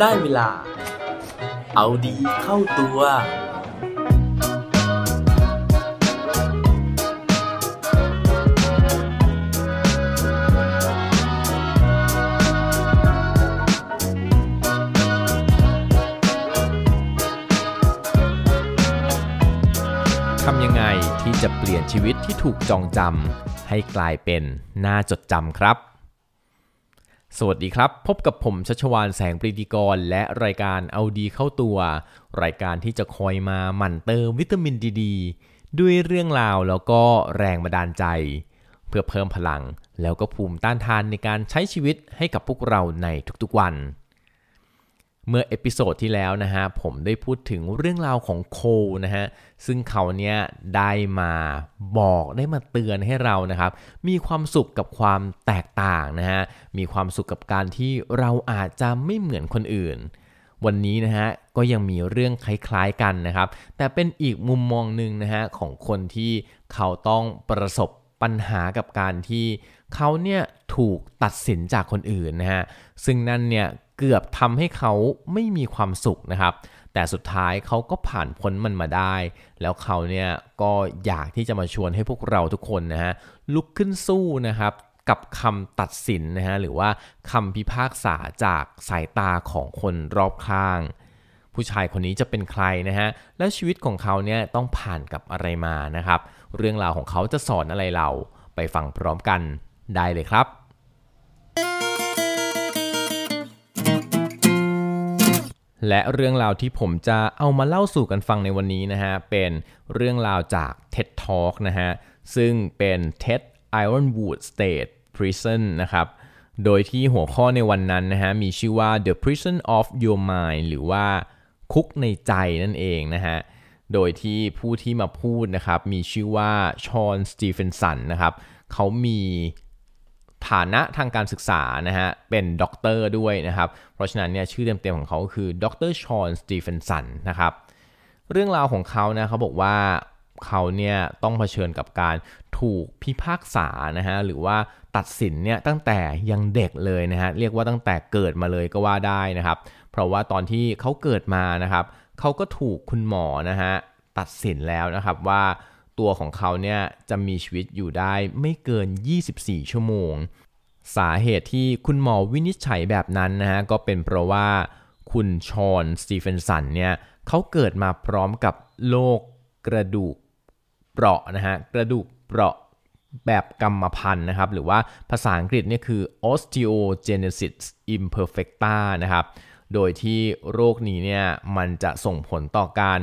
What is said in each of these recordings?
ได้เวลา เอาดีเข้าตัว ทำยังไงที่จะเปลี่ยนชีวิตที่ถูกจองจำให้กลายเป็นน่าจดจำครับ สวัสดีครับ พบกับผมชัชวาลแสงปรีดีกร และรายการเอาดีเข้าตัว รายการที่จะคอยมาหมั่นเติมวิตามินดีๆด้วยเรื่องราวแล้วก็แรงบันดาลใจ เพื่อเพิ่มพลังแล้วก็ภูมิต้านทานในการใช้ชีวิตให้กับพวกเราในทุกๆวัน เมื่อ episode ที่แล้วนะฮะผมได้พูดถึงเรื่องราวของโค้ชนะฮะซึ่งเขาเนี่ยได้มาบอกได้มาเตือนให้เรานะครับ มีความสุขกับความแตกต่างนะฮะมีความสุขกับการที่เราอาจจะไม่เหมือนคนอื่น วันนี้นะฮะก็ยังมีเรื่องคล้ายๆกันนะครับ แต่เป็นอีกมุมมองหนึ่งนะฮะของคนที่เขาต้องประสบปัญหากับการที่ เขาเนี่ยถูกตัดสินจากคนอื่นนะฮะ ซึ่งนั่นเนี่ยเกือบทำให้เขาไม่มีความสุขนะครับ แต่สุดท้ายเขาก็ผ่านพ้นมันมาได้ แล้วเขาเนี่ยก็อยากที่จะมาชวนให้พวกเราทุกคนนะฮะลุกขึ้นสู้นะครับกับคำตัดสินนะฮะหรือว่าคำพิพากษาจากสายตาของคนรอบข้าง ผู้ชายคนนี้จะเป็นใครนะฮะและชีวิตของเขาเนี่ยต้องผ่านกับอะไรมานะครับ เรื่องราวของเขาจะสอนอะไรเราไปฟังพร้อมกัน ได้เลยครับและเรื่องราวที่ผมจะเอามาเล่าสู่กันฟังในวันนี้นะฮะ เป็นเรื่องราวจาก TED Talk นะฮะ ซึ่งเป็น TED Ironwood State Prison นะครับ โดยที่หัวข้อในวันนั้นนะฮะ มีชื่อว่า The Prison of Your Mind หรือว่าคุกในใจนั่นเองนะฮะ โดยที่ผู้ที่มาพูดนะครับ มีชื่อว่าชอนสตีเฟนสันนะครับ เขามี ฐานะทางการศึกษานะฮะเป็นด็อกเตอร์ด้วยนะครับ เพราะฉะนั้นเนี่ยชื่อเต็มๆของเขาก็คือดรฌอนสตีเฟนสันนะครับเรื่องราวของเขานะเขาบอกว่าเขาเนี่ยต้องเผชิญกับการถูกพิพากษานะฮะหรือว่าตัดสินเนี่ยตั้งแต่ยังเด็กเลยนะฮะเรียกว่าตั้งแต่เกิดมาเลยก็ว่าได้นะครับ เพราะว่าตอนที่เขาเกิดมานะครับเขาก็ถูกคุณหมอนะฮะตัดสินแล้วนะครับว่า ตัวของเขาเนี่ยจะมีชีวิตอยู่ได้ไม่เกิน 24 ชั่วโมง สาเหตุที่คุณหมอวินิจฉัยแบบนั้นนะฮะก็เป็นเพราะว่าคุณชอนสตีเฟนสันเนี่ยเขาเกิดมาพร้อมกับโรคกระดูกเปราะนะฮะกระดูกเปราะแบบกรรมพันธุ์นะครับ หรือว่าภาษาอังกฤษเนี่ยคือ osteogenesis imperfecta นะครับ โดยที่โรคนี้เนี่ยมันจะส่งผลต่อการ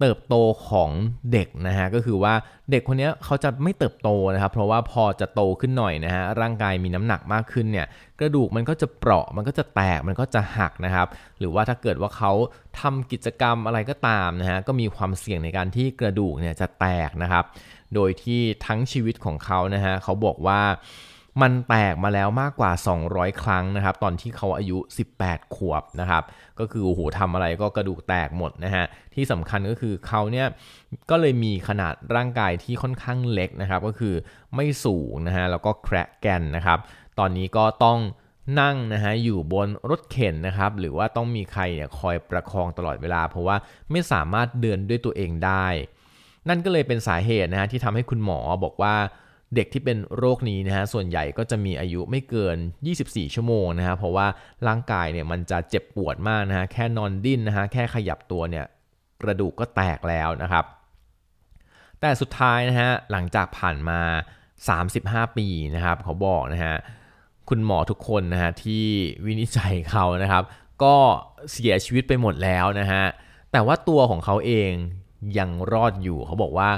เติบโตของเด็กนะฮะก็คือว่าเด็กคนนี้เขาจะไม่เติบโตนะครับ เพราะว่าพอจะโตขึ้นหน่อยนะฮะร่างกายมีน้ำหนักมากขึ้นเนี่ยกระดูกมันก็จะเปราะมันก็จะแตกมันก็จะหักนะครับ หรือว่าถ้าเกิดว่าเขาทำกิจกรรมอะไรก็ตามนะฮะก็มีความเสี่ยงในการที่กระดูกเนี่ยจะแตกนะครับ โดยที่ทั้งชีวิตของเขานะฮะเขาบอกว่า มันแตกมาแล้วมากกว่า 200 ครั้งนะครับ ตอนที่เขาอายุ 18 ขวบนะครับ ก็คือโอ้โหทำอะไรก็กระดูกแตกหมดนะฮะ ที่สำคัญก็คือเขาเนี่ยก็เลยมีขนาดร่างกายที่ค่อนข้างเล็กนะครับ ก็คือไม่สูงนะฮะ แล้วก็แคร์แกนนะครับ ตอนนี้ก็ต้องนั่งนะฮะอยู่บนรถเข็นนะครับ หรือว่าต้องมีใครเนี่ยคอยประคองตลอดเวลา เพราะว่าไม่สามารถเดินด้วยตัวเองได้ นั่นก็เลยเป็นสาเหตุนะฮะที่ทำให้คุณหมอบอกว่า เด็กที่เป็นโรคนี้นะฮะส่วนใหญ่ก็จะมีอายุไม่เกิน 24 ชั่วโมงนะฮะเพราะว่าร่างกายเนี่ยมันจะเจ็บปวดมากนะฮะแค่นอนดิ้นนะฮะแค่ขยับตัวเนี่ยกระดูกก็แตกแล้วนะครับ แต่สุดท้ายนะฮะหลังจากผ่านมา 35 ปีนะครับเขาบอกนะฮะคุณหมอทุกคนนะฮะที่วินิจฉัยเขานะครับ ก็เสียชีวิตไปหมดแล้วนะฮะแต่ว่าตัวของเขาเองยังรอดอยู่เขาบอกว่า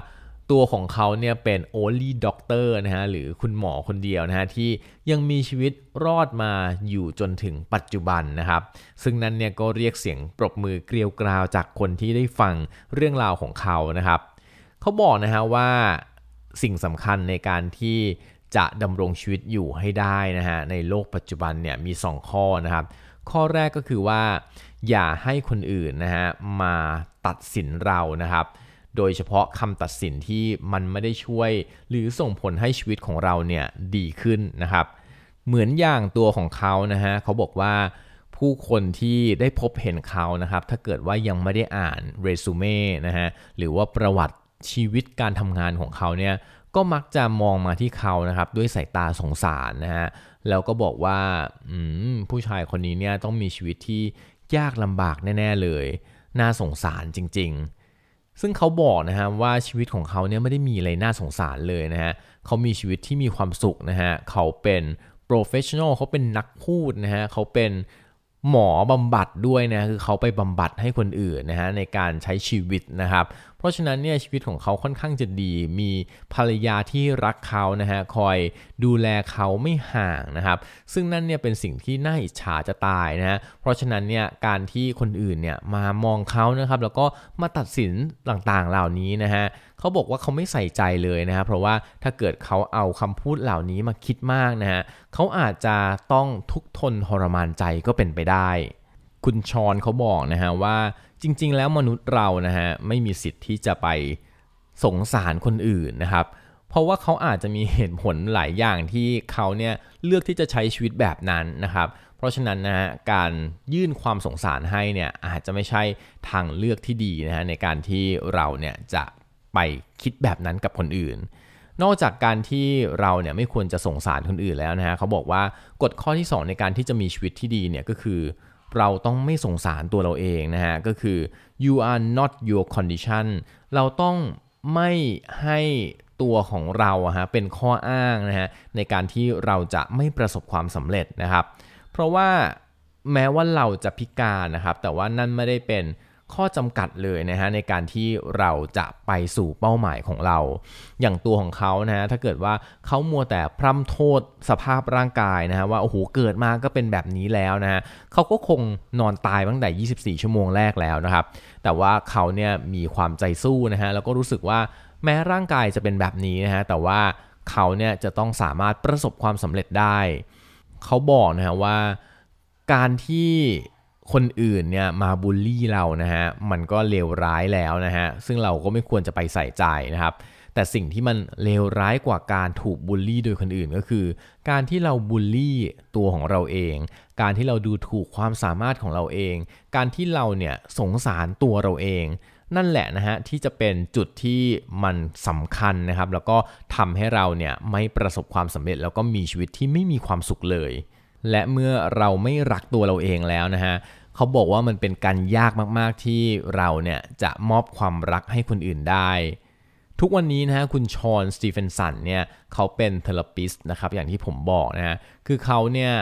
ตัวของเขาเนี่ยเป็น only doctor นะฮะหรือคุณหมอคนเดียวนะฮะที่ยังมีชีวิตรอดมาอยู่จนถึงปัจจุบันนะครับ ซึ่งนั้นเนี่ยก็เรียกเสียงปรบมือเกลียวกราวจากคนที่ได้ฟังเรื่องราวของเขานะครับเขาบอกนะฮะว่าสิ่งสำคัญในการที่จะดำรงชีวิตอยู่ให้ได้นะฮะในโลกปัจจุบันเนี่ยมี 2 ข้อนะครับ ข้อแรกก็คือว่า อย่าให้คนอื่นนะฮะมาตัดสินเรานะครับ โดยเฉพาะคำตัดสินที่มันไม่ได้ช่วย หรือส่งผลให้ชีวิตของเราเนี่ยดีขึ้นนะครับ เหมือนอย่างตัวของเขานะฮะเขาบอกว่าผู้คนที่ได้พบเห็นเขานะครับ ถ้าเกิดว่ายังไม่ได้อ่านเรซูเม่นะฮะหรือว่าประวัติชีวิตการทำงานของเขาเนี่ยก็มักจะมองมาที่เขานะครับ ด้วยสายตาสงสารนะฮะแล้วก็บอกว่าผู้ชายคนนี้เนี่ยต้องมีชีวิตที่ยากลำบากแน่ ๆเลย น่าสงสารจริง ๆ ซึ่งเขาบอกนะฮะว่าชีวิตของเขาเนี่ยไม่ได้มีอะไรน่าสงสารเลยนะฮะเขามีชีวิตที่มีความสุขนะฮะเขาเป็น professional เขาเป็นนักพูดนะฮะเขาเป็นหมอบำบัดด้วยนะคือเขาไปบำบัดให้คนอื่นนะฮะในการใช้ชีวิตนะครับเพราะฉะนั้นเนี่ยชีวิตของเขาค่อนข้างจะดี มีภรรยาที่รักเขานะฮะคอยดูแลเขาไม่ห่างนะครับซึ่งนั่นเนี่ยเป็นสิ่งที่น่าอิจฉาจะตายนะฮะเพราะฉะนั้นเนี่ยการที่คนอื่นเนี่ยมามองเขานะครับแล้วก็มาตัดสินต่างๆเหล่านี้นะฮะเขาบอกว่าเขาไม่ใส่ใจเลยนะครับเพราะว่าถ้าเกิดเขาเอาคำพูดเหล่านี้มาคิดมากนะฮะเขาอาจจะต้องทุกทนทรมานใจก็เป็นไปได้ คุณชอนเขาบอกนะฮะว่าจริง ๆ แล้วมนุษย์เรานะฮะไม่มีสิทธิ์ที่จะไปสงสารคนอื่นนะครับ เพราะว่าเขาอาจจะมีเหตุผลหลายอย่างที่เขาเนี่ยเลือกที่จะใช้ชีวิตแบบนั้นนะครับ เพราะฉะนั้นนะฮะการยื่นความสงสารให้เนี่ยอาจจะไม่ใช่ทางเลือกที่ดีนะฮะในการที่เราเนี่ยจะไปคิดแบบนั้นกับคนอื่น นอกจากการที่เราเนี่ยไม่ควรจะสงสารคนอื่นแล้วนะฮะเขาบอกว่ากฎข้อที่ 2 ในการที่จะมีชีวิตที่ดีเนี่ยก็คือ เราต้องไม่สงสารตัวเราเองนะฮะ ก็คือ you are not your condition เราต้องไม่ให้ตัวของเราฮะเป็นข้ออ้างนะฮะในการที่เราจะไม่ประสบความสำเร็จนะครับ เพราะว่าแม้ว่าเราจะพิการนะครับ แต่ว่านั่นไม่ได้เป็น ข้อจำกัดเลยนะฮะในการที่เราจะไปสู่เป้าหมายของเรา อย่างตัวของเขานะฮะถ้าเกิดว่าเขามัวแต่พร่ำโทษสภาพร่างกายนะฮะว่าโอ้โหเกิดมาก็เป็นแบบนี้แล้วนะฮะเขาก็คงนอนตายตั้งแต่ 24 ชั่วโมงแรกแล้วนะครับ แต่ว่าเขาเนี่ยมีความใจสู้นะฮะแล้วก็รู้สึกว่าแม้ร่างกายจะเป็นแบบนี้นะฮะแต่ว่าเขาเนี่ยจะต้องสามารถประสบความสำเร็จได้ เขาบอกนะฮะว่าการที่ คนอื่นเนี่ยมาบูลลี่เรานะฮะมันก็เลวร้ายแล้วนะฮะซึ่งเราก็ไม่ควรจะไปใส่ใจนะครับ แต่สิ่งที่มันเลวร้ายกว่าการถูกบูลลี่โดยคนอื่นก็คือ การที่เราบูลลี่ตัวของเราเอง การที่เราดูถูกความสามารถของเราเอง การที่เราเนี่ยสงสารตัวเราเอง นั่นแหละนะฮะที่จะเป็นจุดที่มันสำคัญนะครับ แล้วก็ทำให้เราเนี่ยไม่ประสบความสำเร็จแล้วก็มีชีวิตที่ไม่มีความสุขเลย และเมื่อเราไม่รักตัวเราเองแล้วนะฮะเขาบอกว่ามันเป็นการยากมากๆที่เราเนี่ยจะมอบความรักให้คนอื่นได้ ทุกวันนี้นะฮะคุณชอนสตีเฟนสันเนี่ยเขาเป็นเทเลปิสนะครับอย่างที่ผมบอกนะฮะคือเขาเนี่ย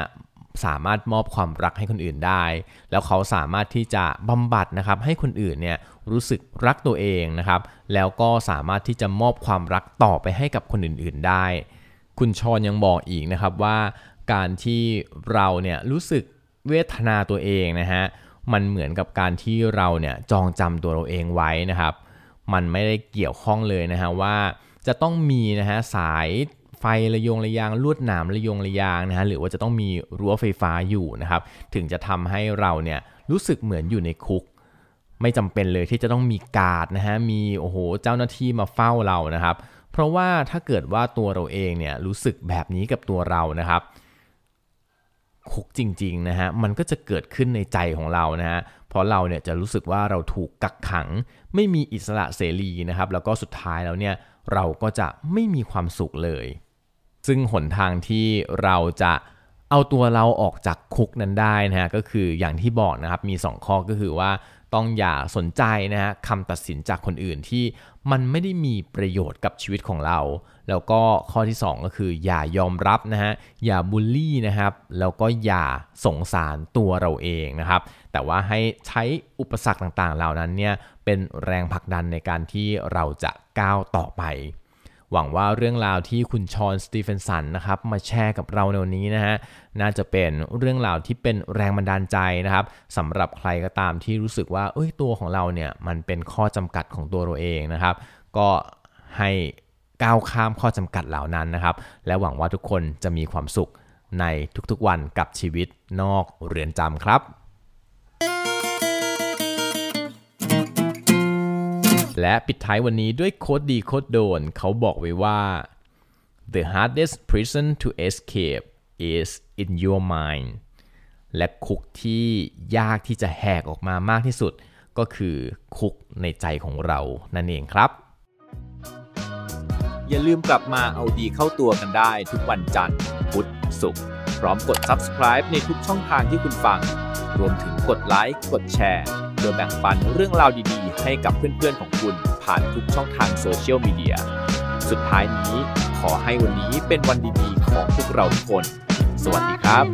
สามารถมอบความรักให้คนอื่นได้ แล้วเขาสามารถที่จะบำบัดนะครับให้คนอื่นเนี่ยรู้สึกรักตัวเองนะครับ แล้วก็สามารถที่จะมอบความรักต่อไปให้กับคนอื่นๆได้ คุณชอนยังบอกอีกนะครับว่า การที่เราเนี่ยรู้สึกเวทนาตัวเองนะฮะมันเหมือนกับการที่เราเนี่ยจองจำตัวเราเองไว้นะครับ มันไม่ได้เกี่ยวข้องเลยนะฮะว่าจะต้องมีนะฮะสายไฟระยงระยางลวดหนามระยงระยางนะฮะหรือว่าจะต้องมีรั้วไฟฟ้าอยู่นะครับ ถึงจะทำให้เราเนี่ยรู้สึกเหมือนอยู่ในคุก ไม่จำเป็นเลยที่จะต้องมีการ์ดนะฮะมีโอ้โหเจ้าหน้าที่มาเฝ้าเรานะครับ เพราะว่าถ้าเกิดว่าตัวเราเองเนี่ยรู้สึกแบบนี้กับตัวเรานะครับ คุกจริงๆนะฮะมันก็จะเกิดขึ้นในใจของเรานะฮะเพราะเราเนี่ยจะรู้สึกว่าเราถูกกักขัง ไม่มีอิสระเสรีนะครับแล้วก็สุดท้ายแล้วเนี่ยเราก็จะไม่มีความสุขเลย ซึ่งหนทางที่เราจะ เอาตัวเราออกจากคุกนั้นได้นะฮะก็คืออย่างที่บอกนะครับมี 2 ข้อก็คือว่าต้องอย่าสนใจนะฮะคำตัดสินจากคนอื่นที่มันไม่ได้มีประโยชน์กับชีวิตของเรา แล้วก็ข้อที่ 2 ก็คือ อย่ายอมรับนะฮะอย่าบูลลี่นะครับแล้วก็อย่าสงสารตัวเราเองนะครับ แต่ว่าให้ใช้อุปสรรคต่างๆ เหล่านั้นเนี่ยเป็นแรงผลักดันในการที่เราจะก้าวต่อไป หวังว่าเรื่องราวที่คุณชอนสตีเฟนสันนะครับมาแชร์กับเราในวันนี้นะฮะน่าจะเป็นเรื่องราวที่เป็นแรงบันดาลใจนะครับสำหรับใครก็ตามที่รู้สึกว่าเอ้ยตัวของเราเนี่ยมันเป็นข้อจำกัดของตัวเราเองนะครับ ก็ให้ก้าวข้ามข้อจำกัดเหล่านั้นนะครับ และหวังว่าทุกคนจะมีความสุขในทุกๆวันกับชีวิตนอกเรือนจำครับ และปิดท้ายวันนี้ด้วยโคดดีโคดโดน เขาบอกไว้ว่า the hardest prison to escape is in your mind และคุกที่ยากที่จะแหกออกมามากที่สุด ก็คือคุกในใจของเรานั่นเองครับ อย่าลืมกลับมาเอาดีเข้าตัวกันได้ทุกวันจันทร์พุธศุกร์พร้อมกด subscribe ในทุกช่องทางที่คุณฟัง รวมถึงกดไลค์กดแชร์โดยแบ่งปันเรื่องราวดีๆ ให้กับเพื่อนๆของคุณผ่านทุกช่องทางโซเชียลมีเดีย สุดท้ายนี้ขอให้วันนี้เป็นวันดีๆของพวกเราทุกคน สวัสดีครับ